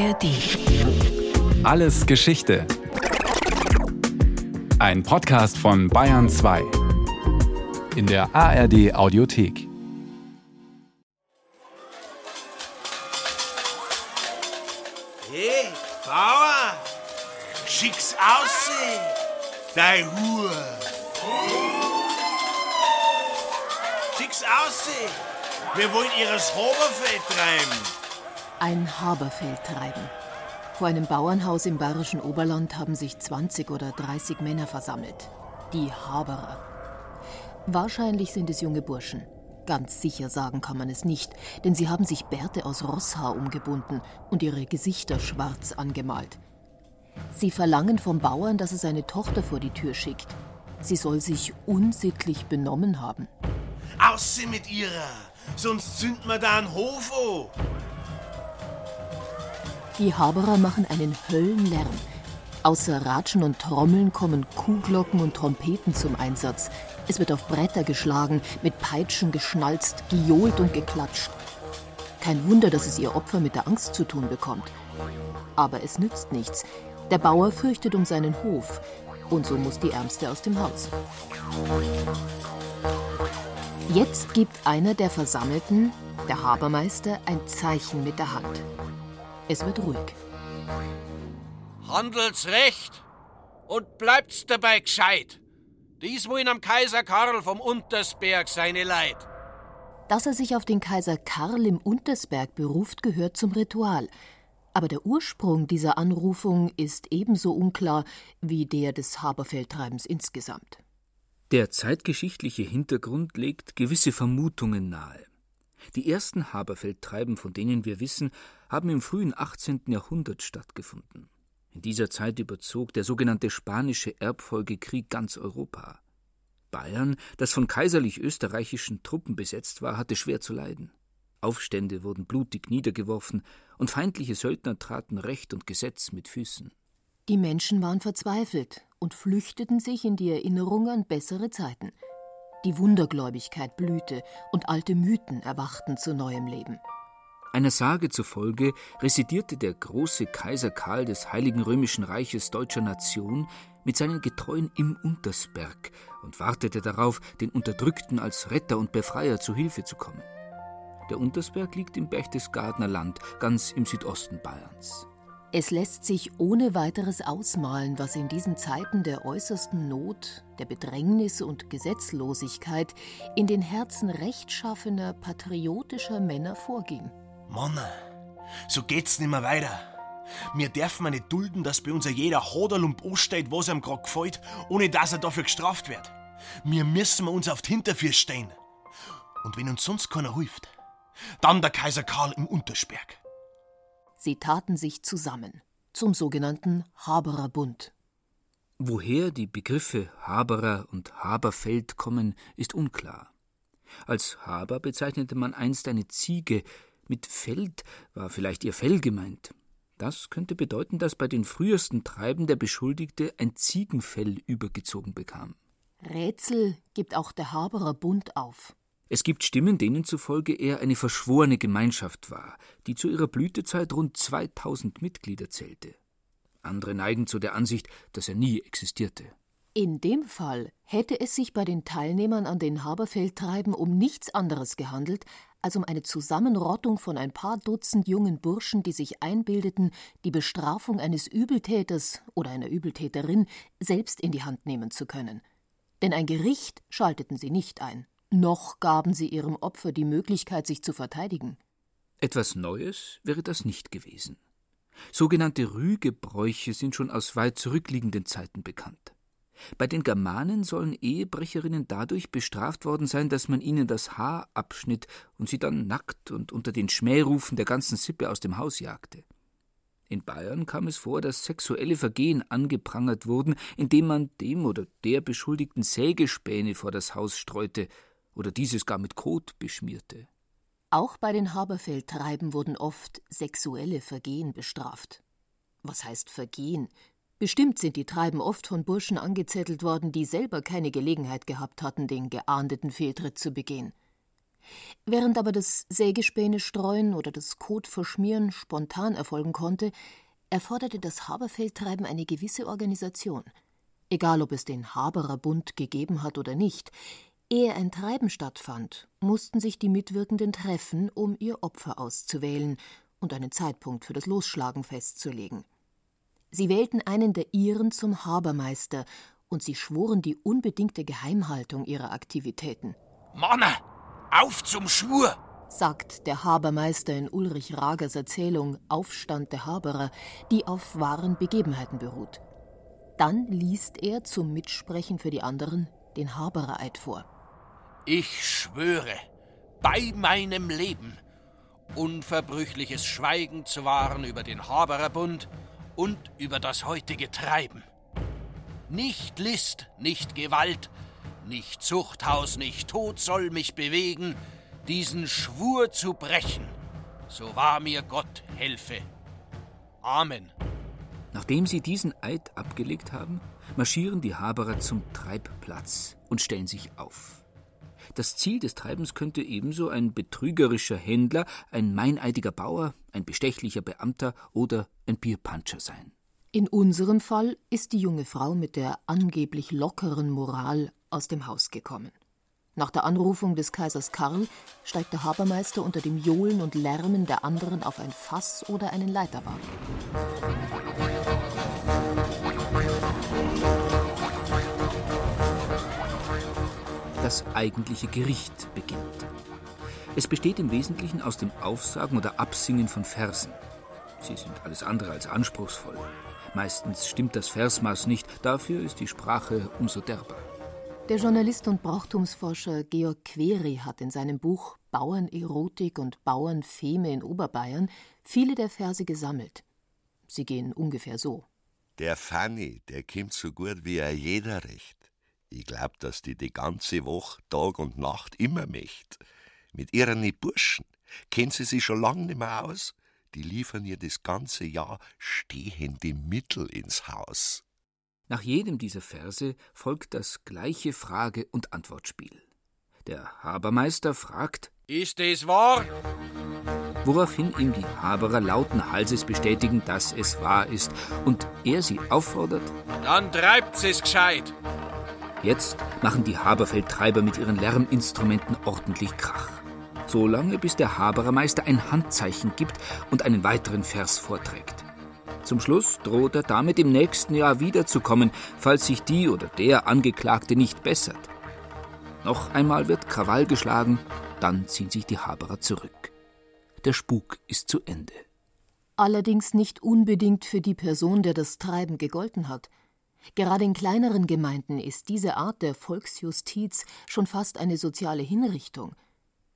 ARD. Alles Geschichte. Ein Podcast von Bayern 2. In der ARD Audiothek. Hey, Bauer! Schick's aussehen! Dein Hur! Schick's aussehen! Wir wollen ihres Hoberfeld treiben! Ein Haberfeld treiben. Vor einem Bauernhaus im bayerischen Oberland haben sich 20 oder 30 Männer versammelt. Die Haberer. Wahrscheinlich sind es junge Burschen. Ganz sicher sagen kann man es nicht, denn sie haben sich Bärte aus Rosshaar umgebunden und ihre Gesichter schwarz angemalt. Sie verlangen vom Bauern, dass er seine Tochter vor die Tür schickt. Sie soll sich unsittlich benommen haben. Aussehen mit ihrer! Sonst zünden wir da einen Hof an! Die Haberer machen einen Höllenlärm. Außer Ratschen und Trommeln kommen Kuhglocken und Trompeten zum Einsatz. Es wird auf Bretter geschlagen, mit Peitschen geschnalzt, gejohlt und geklatscht. Kein Wunder, dass es ihr Opfer mit der Angst zu tun bekommt. Aber es nützt nichts. Der Bauer fürchtet um seinen Hof. Und so muss die Ärmste aus dem Haus. Jetzt gibt einer der Versammelten, der Habermeister, ein Zeichen mit der Hand. Es wird ruhig. Handelt's recht und bleibt's dabei gescheit. Dies wollen am Kaiser Karl vom Untersberg seine Leid. Dass er sich auf den Kaiser Karl im Untersberg beruft, gehört zum Ritual. Aber der Ursprung dieser Anrufung ist ebenso unklar wie der des Haberfeldtreibens insgesamt. Der zeitgeschichtliche Hintergrund legt gewisse Vermutungen nahe. Die ersten Haberfeldtreiben, von denen wir wissen, haben im frühen 18. Jahrhundert stattgefunden. In dieser Zeit überzog der sogenannte Spanische Erbfolgekrieg ganz Europa. Bayern, das von kaiserlich-österreichischen Truppen besetzt war, hatte schwer zu leiden. Aufstände wurden blutig niedergeworfen und feindliche Söldner traten Recht und Gesetz mit Füßen. Die Menschen waren verzweifelt und flüchteten sich in die Erinnerung an bessere Zeiten. Die Wundergläubigkeit blühte und alte Mythen erwachten zu neuem Leben. Einer Sage zufolge residierte der große Kaiser Karl des Heiligen Römischen Reiches deutscher Nation mit seinen Getreuen im Untersberg und wartete darauf, den Unterdrückten als Retter und Befreier zu Hilfe zu kommen. Der Untersberg liegt im Berchtesgadener Land, ganz im Südosten Bayerns. Es lässt sich ohne weiteres ausmalen, was in diesen Zeiten der äußersten Not, der Bedrängnis und Gesetzlosigkeit in den Herzen rechtschaffener, patriotischer Männer vorging. Mann, so geht's nimmer weiter. Wir dürfen nicht dulden, dass bei uns jeder Hoderlump ansteht, was ihm grad gefällt, ohne dass er dafür gestraft wird. Wir müssen uns auf die Hinterfüße stehen. Und wenn uns sonst keiner hilft, dann der Kaiser Karl im Untersberg. Sie taten sich zusammen zum sogenannten Habererbund. Woher die Begriffe Haberer und Haberfeld kommen, ist unklar. Als Haber bezeichnete man einst eine Ziege, mit Feld war vielleicht ihr Fell gemeint. Das könnte bedeuten, dass bei den frühesten Treiben der Beschuldigte ein Ziegenfell übergezogen bekam. Rätsel gibt auch der Haberer Bund auf. Es gibt Stimmen, denen zufolge er eine verschworene Gemeinschaft war, die zu ihrer Blütezeit rund 2000 Mitglieder zählte. Andere neigen zu der Ansicht, dass er nie existierte. In dem Fall hätte es sich bei den Teilnehmern an den Haberfeldtreiben um nichts anderes gehandelt als um eine Zusammenrottung von ein paar Dutzend jungen Burschen, die sich einbildeten, die Bestrafung eines Übeltäters oder einer Übeltäterin selbst in die Hand nehmen zu können. Denn ein Gericht schalteten sie nicht ein, noch gaben sie ihrem Opfer die Möglichkeit, sich zu verteidigen. Etwas Neues wäre das nicht gewesen. Sogenannte Rügebräuche sind schon aus weit zurückliegenden Zeiten bekannt. Bei den Germanen sollen Ehebrecherinnen dadurch bestraft worden sein, dass man ihnen das Haar abschnitt und sie dann nackt und unter den Schmährufen der ganzen Sippe aus dem Haus jagte. In Bayern kam es vor, dass sexuelle Vergehen angeprangert wurden, indem man dem oder der Beschuldigten Sägespäne vor das Haus streute oder dieses gar mit Kot beschmierte. Auch bei den Haberfeldtreiben wurden oft sexuelle Vergehen bestraft. Was heißt Vergehen? Bestimmt sind die Treiben oft von Burschen angezettelt worden, die selber keine Gelegenheit gehabt hatten, den geahndeten Fehltritt zu begehen. Während aber das Sägespäne streuen oder das Kot verschmieren spontan erfolgen konnte, erforderte das Haberfeldtreiben eine gewisse Organisation. Egal, ob es den Habererbund gegeben hat oder nicht, ehe ein Treiben stattfand, mussten sich die Mitwirkenden treffen, um ihr Opfer auszuwählen und einen Zeitpunkt für das Losschlagen festzulegen. Sie wählten einen der ihren zum Habermeister und sie schworen die unbedingte Geheimhaltung ihrer Aktivitäten. Manne, auf zum Schwur! sagt der Habermeister in Ulrich Ragers Erzählung Aufstand der Haberer, die auf wahren Begebenheiten beruht. Dann liest er zum Mitsprechen für die anderen den Haberereid vor. Ich schwöre, bei meinem Leben, unverbrüchliches Schweigen zu wahren über den Habererbund und über das heutige Treiben. Nicht List, nicht Gewalt, nicht Zuchthaus, nicht Tod soll mich bewegen, diesen Schwur zu brechen, so wahr mir Gott helfe. Amen. Nachdem sie diesen Eid abgelegt haben, marschieren die Haberer zum Treibplatz und stellen sich auf. Das Ziel des Treibens könnte ebenso ein betrügerischer Händler, ein meineidiger Bauer, ein bestechlicher Beamter oder ein Bierpanscher sein. In unserem Fall ist die junge Frau mit der angeblich lockeren Moral aus dem Haus gekommen. Nach der Anrufung des Kaisers Karl steigt der Habermeister unter dem Johlen und Lärmen der anderen auf ein Fass oder einen Leiterwagen. Das eigentliche Gericht beginnt. Es besteht im Wesentlichen aus dem Aufsagen oder Absingen von Versen. Sie sind alles andere als anspruchsvoll. Meistens stimmt das Versmaß nicht, dafür ist die Sprache umso derber. Der Journalist und Brauchtumsforscher Georg Query hat in seinem Buch Bauernerotik und Bauernfeme in Oberbayern viele der Verse gesammelt. Sie gehen ungefähr so. Der Fanny, der kimmt so gut wie er jeder recht. Ich glaub, dass die die ganze Woche, Tag und Nacht immer möcht. Mit ihren Burschen kennt sie sich schon lang nimmer aus. Die liefern ihr das ganze Jahr stehende Mittel ins Haus. Nach jedem dieser Verse folgt das gleiche Frage- und Antwortspiel. Der Habermeister fragt: Ist es wahr? Woraufhin ihm die Haberer lauten Halses bestätigen, dass es wahr ist, und er sie auffordert: Dann treibt's es gescheit. Jetzt machen die Haberfeldtreiber mit ihren Lärminstrumenten ordentlich Krach. So lange, bis der Haberermeister ein Handzeichen gibt und einen weiteren Vers vorträgt. Zum Schluss droht er damit im nächsten Jahr wiederzukommen, falls sich die oder der Angeklagte nicht bessert. Noch einmal wird Krawall geschlagen, dann ziehen sich die Haberer zurück. Der Spuk ist zu Ende. Allerdings nicht unbedingt für die Person, der das Treiben gegolten hat. Gerade in kleineren Gemeinden ist diese Art der Volksjustiz schon fast eine soziale Hinrichtung.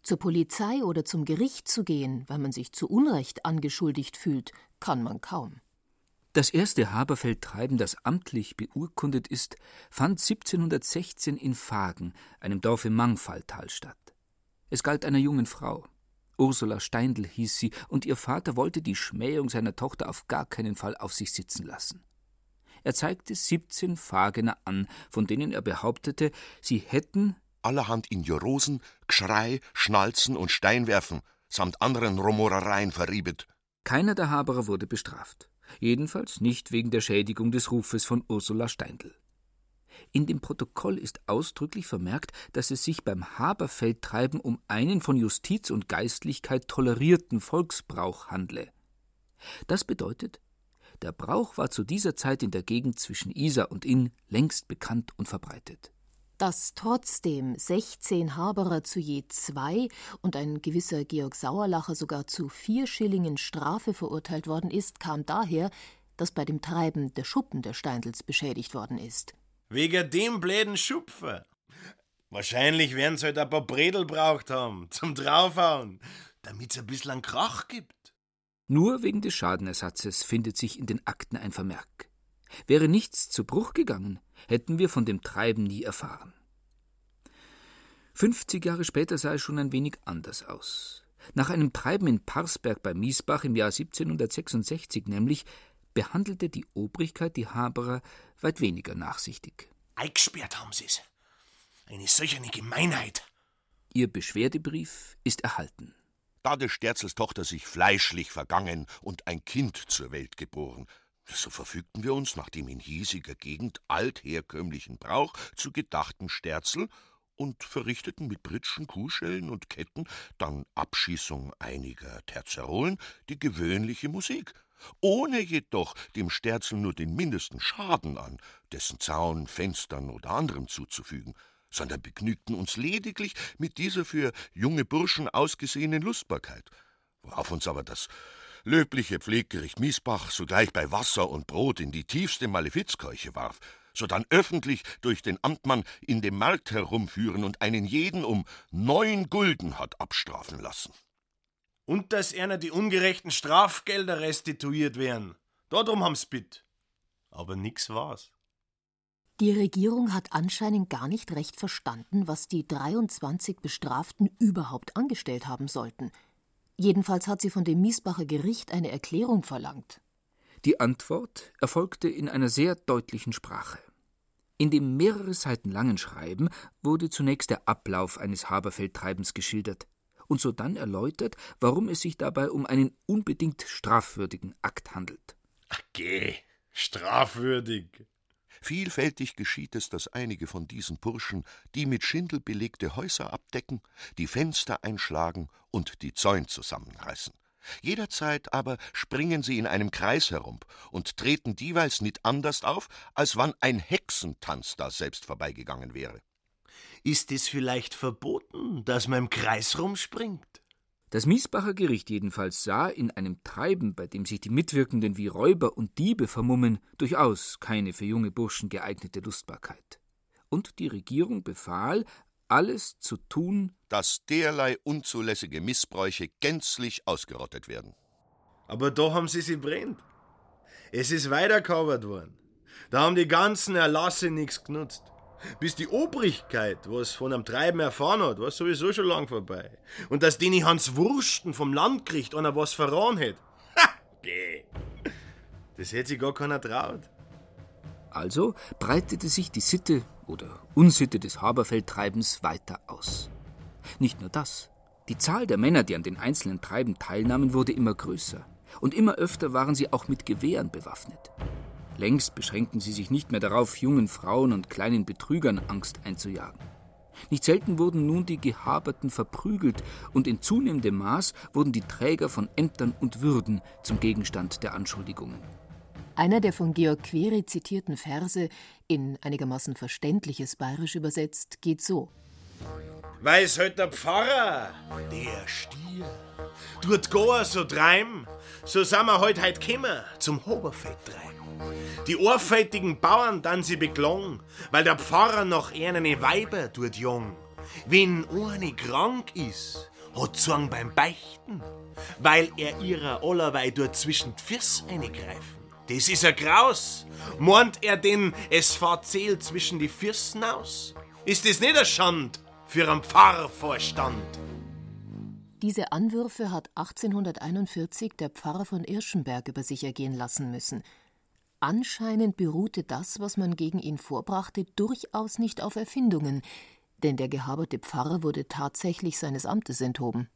Zur Polizei oder zum Gericht zu gehen, weil man sich zu Unrecht angeschuldigt fühlt, kann man kaum. Das erste Haberfeldtreiben, das amtlich beurkundet ist, fand 1716 in Fagen, einem Dorf im Mangfalltal, statt. Es galt einer jungen Frau. Ursula Steindl hieß sie, und ihr Vater wollte die Schmähung seiner Tochter auf gar keinen Fall auf sich sitzen lassen. Er zeigte 17 Fagener an, von denen er behauptete, sie hätten allerhand Injorosen, Geschrei, Schnalzen und Steinwerfen samt anderen Rumorereien verriebet. Keiner der Haberer wurde bestraft jedenfalls nicht wegen der Schädigung des Rufes von Ursula Steindl. In dem Protokoll ist ausdrücklich vermerkt, dass es sich beim Haberfeldtreiben um einen von Justiz und Geistlichkeit tolerierten Volksbrauch handle. Das bedeutet, der Brauch war zu dieser Zeit in der Gegend zwischen Isar und Inn längst bekannt und verbreitet. Dass trotzdem 16 Haberer zu je zwei und ein gewisser Georg Sauerlacher sogar zu vier Schillingen Strafe verurteilt worden ist, kam daher, dass bei dem Treiben der Schuppen der Steindls beschädigt worden ist. Wegen dem bläden Schupfer. Wahrscheinlich werden sie halt ein paar Bredel braucht haben, zum Draufhauen, damit's ein bisschen Krach gibt. Nur wegen des Schadenersatzes findet sich in den Akten ein Vermerk. Wäre nichts zu Bruch gegangen, hätten wir von dem Treiben nie erfahren. 50 Jahre später sah es schon ein wenig anders aus. Nach einem Treiben in Parsberg bei Miesbach im Jahr 1766 nämlich behandelte die Obrigkeit die Haberer weit weniger nachsichtig. Eingesperrt haben sie's. Eine solche Gemeinheit. Ihr Beschwerdebrief ist erhalten. Da des Sterzels Tochter sich fleischlich vergangen und ein Kind zur Welt geboren, so verfügten wir uns nach dem in hiesiger Gegend altherkömmlichen Brauch zu gedachten Sterzel und verrichteten mit Pritschen, Kuhschellen und Ketten, dann Abschießung einiger Terzerolen, die gewöhnliche Musik, ohne jedoch dem Sterzel nur den mindesten Schaden an dessen Zaun, Fenstern oder anderem zuzufügen, sondern begnügten uns lediglich mit dieser für junge Burschen ausgesehenen Lustbarkeit, worauf uns aber das löbliche Pfleggericht Miesbach sogleich bei Wasser und Brot in die tiefste Malefizkeuche warf, sodann öffentlich durch den Amtmann in dem Markt herumführen und einen jeden um neun Gulden hat abstrafen lassen. Und dass einer die ungerechten Strafgelder restituiert werden. Darum haben's bitt. Aber nix war's. Die Regierung hat anscheinend gar nicht recht verstanden, was die 23 Bestraften überhaupt angestellt haben sollten. Jedenfalls hat sie von dem Miesbacher Gericht eine Erklärung verlangt. Die Antwort erfolgte in einer sehr deutlichen Sprache. In dem mehrere Seiten langen Schreiben wurde zunächst der Ablauf eines Haberfeldtreibens geschildert und sodann erläutert, warum es sich dabei um einen unbedingt strafwürdigen Akt handelt. Ach geh, strafwürdig. Vielfältig geschieht es, dass einige von diesen Burschen die mit Schindel belegte Häuser abdecken, die Fenster einschlagen und die Zäun zusammenreißen. Jederzeit aber springen sie in einem Kreis herum und treten dieweils nicht anders auf, als wann ein Hexentanz da selbst vorbeigegangen wäre. Ist es vielleicht verboten, dass man im Kreis rumspringt? Das Miesbacher Gericht jedenfalls sah in einem Treiben, bei dem sich die Mitwirkenden wie Räuber und Diebe vermummen, durchaus keine für junge Burschen geeignete Lustbarkeit. Und die Regierung befahl, alles zu tun, dass derlei unzulässige Missbräuche gänzlich ausgerottet werden. Aber da haben sie sie brennt. Es ist weiterkauert worden. Da haben die ganzen Erlasse nichts genutzt. Bis die Obrigkeit was von einem Treiben erfahren hat, war sowieso schon lang vorbei. Und dass denen Hans Wursten vom Landgericht einer was verraten hätte. Ha, geh. Das hätte sich gar keiner traut. Also breitete sich die Sitte oder Unsitte des Haberfeldtreibens weiter aus. Nicht nur das. Die Zahl der Männer, die an den einzelnen Treiben teilnahmen, wurde immer größer. Und immer öfter waren sie auch mit Gewehren bewaffnet. Längst beschränkten sie sich nicht mehr darauf, jungen Frauen und kleinen Betrügern Angst einzujagen. Nicht selten wurden nun die Gehaberten verprügelt, und in zunehmendem Maß wurden die Träger von Ämtern und Würden zum Gegenstand der Anschuldigungen. Einer der von Georg Query zitierten Verse, in einigermaßen verständliches Bayerisch übersetzt, geht so: Weiß heute der Pfarrer, der Stier, tut gar so treiben, so sind wir heute heut gekommen zum Hoberfeld treiben. Die ohrfältigen Bauern dann sie beklang, weil der Pfarrer noch eine Weiber tut jung. Wenn eine krank ist, hat Zorn beim Beichten, weil er ihrer allerweil dort zwischen Füße eingreifen. Das ist ein Graus. Meint er denn, es fahrt Zähl zwischen die Fürsten aus? Ist das nicht ein Schand für einen Pfarrvorstand? Diese Anwürfe hat 1841 der Pfarrer von Irschenberg über sich ergehen lassen müssen. Anscheinend beruhte das, was man gegen ihn vorbrachte, durchaus nicht auf Erfindungen, denn der gehaberte Pfarrer wurde tatsächlich seines Amtes enthoben.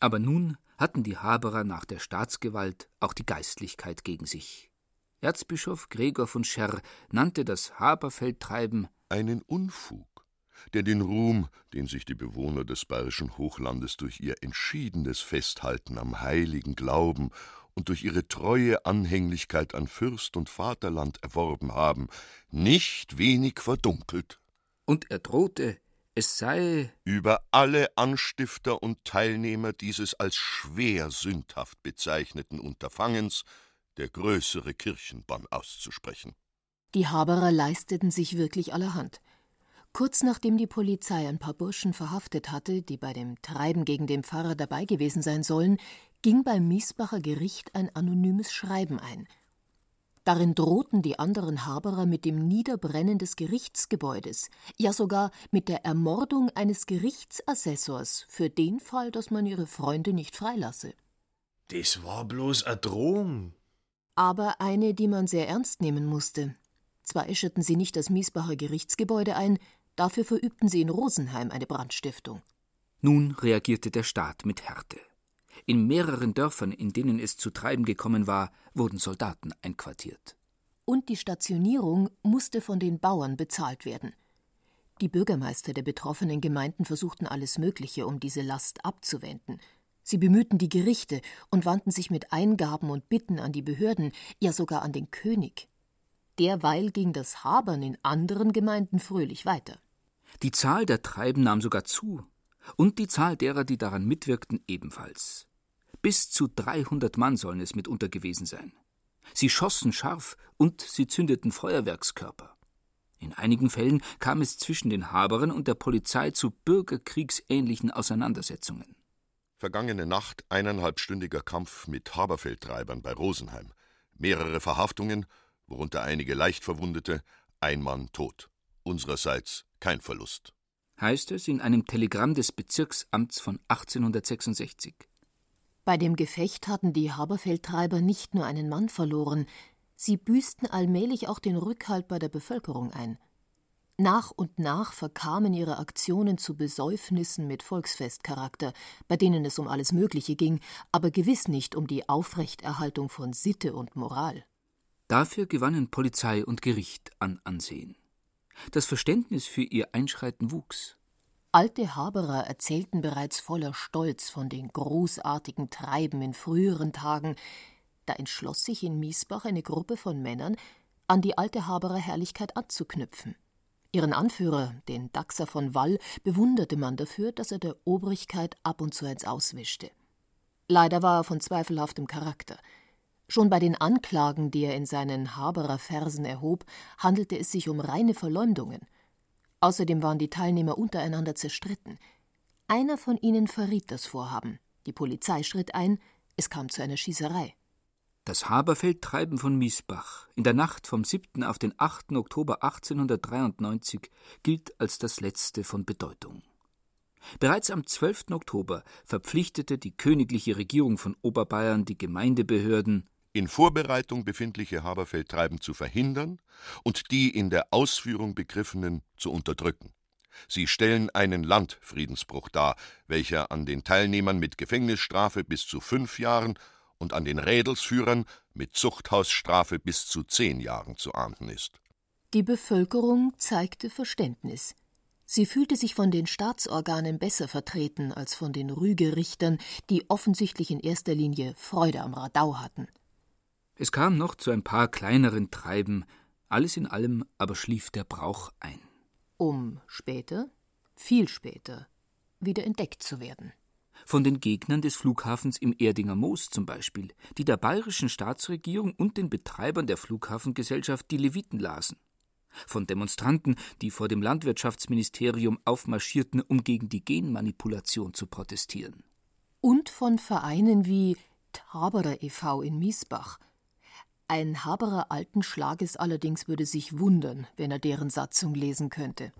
Aber nun hatten die Haberer nach der Staatsgewalt auch die Geistlichkeit gegen sich. Erzbischof Gregor von Scherr nannte das Haberfeldtreiben einen Unfug, der den Ruhm, den sich die Bewohner des bayerischen Hochlandes durch ihr entschiedenes Festhalten am heiligen Glauben und durch ihre treue Anhänglichkeit an Fürst und Vaterland erworben haben, nicht wenig verdunkelt. Und er drohte, es sei über alle Anstifter und Teilnehmer dieses als schwer sündhaft bezeichneten Unterfangens der größere Kirchenbann auszusprechen. Die Haberer leisteten sich wirklich allerhand. Kurz nachdem die Polizei ein paar Burschen verhaftet hatte, die bei dem Treiben gegen den Pfarrer dabei gewesen sein sollen, ging beim Miesbacher Gericht ein anonymes Schreiben ein. Darin drohten die anderen Haberer mit dem Niederbrennen des Gerichtsgebäudes, ja sogar mit der Ermordung eines Gerichtsassessors für den Fall, dass man ihre Freunde nicht freilasse. Das war bloß eine Drohung aber eine, die man sehr ernst nehmen musste. Zwar äscherten sie nicht das Miesbacher Gerichtsgebäude ein, dafür verübten sie in Rosenheim eine Brandstiftung. Nun reagierte der Staat mit Härte. In mehreren Dörfern, in denen es zu Treiben gekommen war, wurden Soldaten einquartiert. Und die Stationierung musste von den Bauern bezahlt werden. Die Bürgermeister der betroffenen Gemeinden versuchten alles Mögliche, um diese Last abzuwenden. Sie bemühten die Gerichte und wandten sich mit Eingaben und Bitten an die Behörden, ja sogar an den König. Derweil ging das Habern in anderen Gemeinden fröhlich weiter. Die Zahl der Treiben nahm sogar zu, und die Zahl derer, die daran mitwirkten, ebenfalls. Bis zu 300 Mann sollen es mitunter gewesen sein. Sie schossen scharf und sie zündeten Feuerwerkskörper. In einigen Fällen kam es zwischen den Haberern und der Polizei zu bürgerkriegsähnlichen Auseinandersetzungen. Vergangene Nacht eineinhalbstündiger Kampf mit Haberfeldtreibern bei Rosenheim. Mehrere Verhaftungen, worunter einige leicht Verwundete, ein Mann tot. Unsererseits kein Verlust. Heißt es in einem Telegramm des Bezirksamts von 1866. Bei dem Gefecht hatten die Haberfeldtreiber nicht nur einen Mann verloren, sie büßten allmählich auch den Rückhalt bei der Bevölkerung ein. Nach und nach verkamen ihre Aktionen zu Besäufnissen mit Volksfestcharakter, bei denen es um alles Mögliche ging, aber gewiss nicht um die Aufrechterhaltung von Sitte und Moral. Dafür gewannen Polizei und Gericht an Ansehen. Das Verständnis für ihr Einschreiten wuchs. Alte Haberer erzählten bereits voller Stolz von den großartigen Treiben in früheren Tagen. Da entschloss sich in Miesbach eine Gruppe von Männern, an die alte Haberer Herrlichkeit anzuknüpfen. Ihren Anführer, den Dachser von Wall, bewunderte man dafür, dass er der Obrigkeit ab und zu eins auswischte. Leider war er von zweifelhaftem Charakter. Schon bei den Anklagen, die er in seinen Haberer Versen erhob, handelte es sich um reine Verleumdungen. Außerdem waren die Teilnehmer untereinander zerstritten. Einer von ihnen verriet das Vorhaben. Die Polizei schritt ein, es kam zu einer Schießerei. Das Haberfeldtreiben von Miesbach in der Nacht vom 7. auf den 8. Oktober 1893 gilt als das letzte von Bedeutung. Bereits am 12. Oktober verpflichtete die königliche Regierung von Oberbayern die Gemeindebehörden, in Vorbereitung befindliche Haberfeldtreiben zu verhindern und die in der Ausführung begriffenen zu unterdrücken. Sie stellen einen Landfriedensbruch dar, welcher an den Teilnehmern mit Gefängnisstrafe bis zu fünf Jahren und an den Rädelsführern mit Zuchthausstrafe bis zu zehn Jahren zu ahnden ist. Die Bevölkerung zeigte Verständnis. Sie fühlte sich von den Staatsorganen besser vertreten als von den Rügerichtern, die offensichtlich in erster Linie Freude am Radau hatten. Es kam noch zu ein paar kleineren Treiben, alles in allem aber schlief der Brauch ein. Um später, viel später, wieder entdeckt zu werden. Von den Gegnern des Flughafens im Erdinger Moos zum Beispiel, die der bayerischen Staatsregierung und den Betreibern der Flughafengesellschaft die Leviten lasen. Von Demonstranten, die vor dem Landwirtschaftsministerium aufmarschierten, um gegen die Genmanipulation zu protestieren. Und von Vereinen wie Taberer e.V. in Miesbach, ein Haberer alten Schlages allerdings würde sich wundern, wenn er deren Satzung lesen könnte.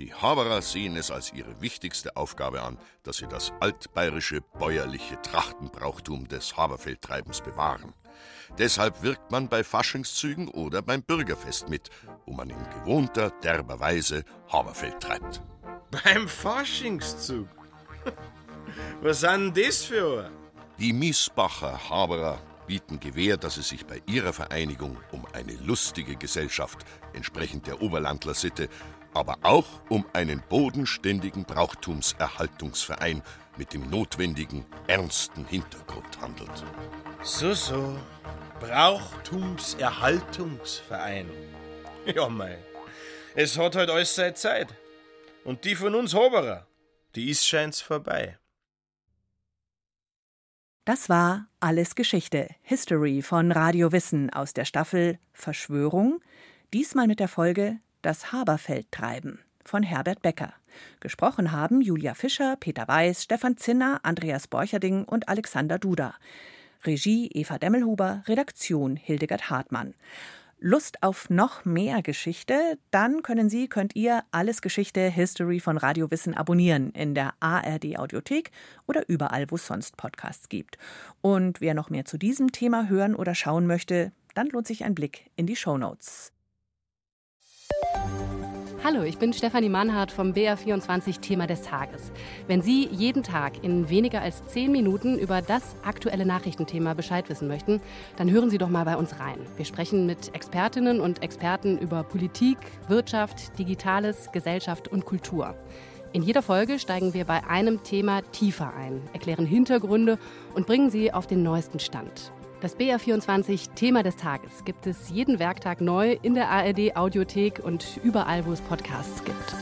Die Haberer sehen es als ihre wichtigste Aufgabe an, dass sie das altbayerische bäuerliche Trachtenbrauchtum des Haberfeldtreibens bewahren. Deshalb wirkt man bei Faschingszügen oder beim Bürgerfest mit, wo man in gewohnter, derber Weise Haberfeld treibt. Beim Faschingszug? Was sind das für? Die Miesbacher Haberer bieten Gewähr, dass es sich bei ihrer Vereinigung um eine lustige Gesellschaft entsprechend der Oberlandlersitte, aber auch um einen bodenständigen Brauchtumserhaltungsverein mit dem notwendigen, ernsten Hintergrund handelt. So, so. Brauchtumserhaltungsverein. Ja, mei. Es hat halt alles seine Zeit. Und die von uns Haberer, die ist scheint's vorbei. Das war Alles Geschichte, History von Radio Wissen aus der Staffel Verschwörung, diesmal mit der Folge Das Haberfeldtreiben von Herbert Becker. Gesprochen haben Julia Fischer, Peter Weiß, Stefan Zinner, Andreas Borcherding und Alexander Duda. Regie Eva Demmelhuber, Redaktion Hildegard Hartmann. Lust auf noch mehr Geschichte? Dann können Sie, könnt ihr alles Geschichte History von Radio Wissen abonnieren in der ARD Audiothek oder überall, wo es sonst Podcasts gibt. Und wer noch mehr zu diesem Thema hören oder schauen möchte, dann lohnt sich ein Blick in die Show Notes. Hallo, ich bin Stefanie Mannhardt vom BR24 Thema des Tages. Wenn Sie jeden Tag in weniger als zehn Minuten über das aktuelle Nachrichtenthema Bescheid wissen möchten, dann hören Sie doch mal bei uns rein. Wir sprechen mit Expertinnen und Experten über Politik, Wirtschaft, Digitales, Gesellschaft und Kultur. In jeder Folge steigen wir bei einem Thema tiefer ein, erklären Hintergründe und bringen Sie auf den neuesten Stand. Das BR24 Thema des Tages gibt es jeden Werktag neu in der ARD Audiothek und überall, wo es Podcasts gibt.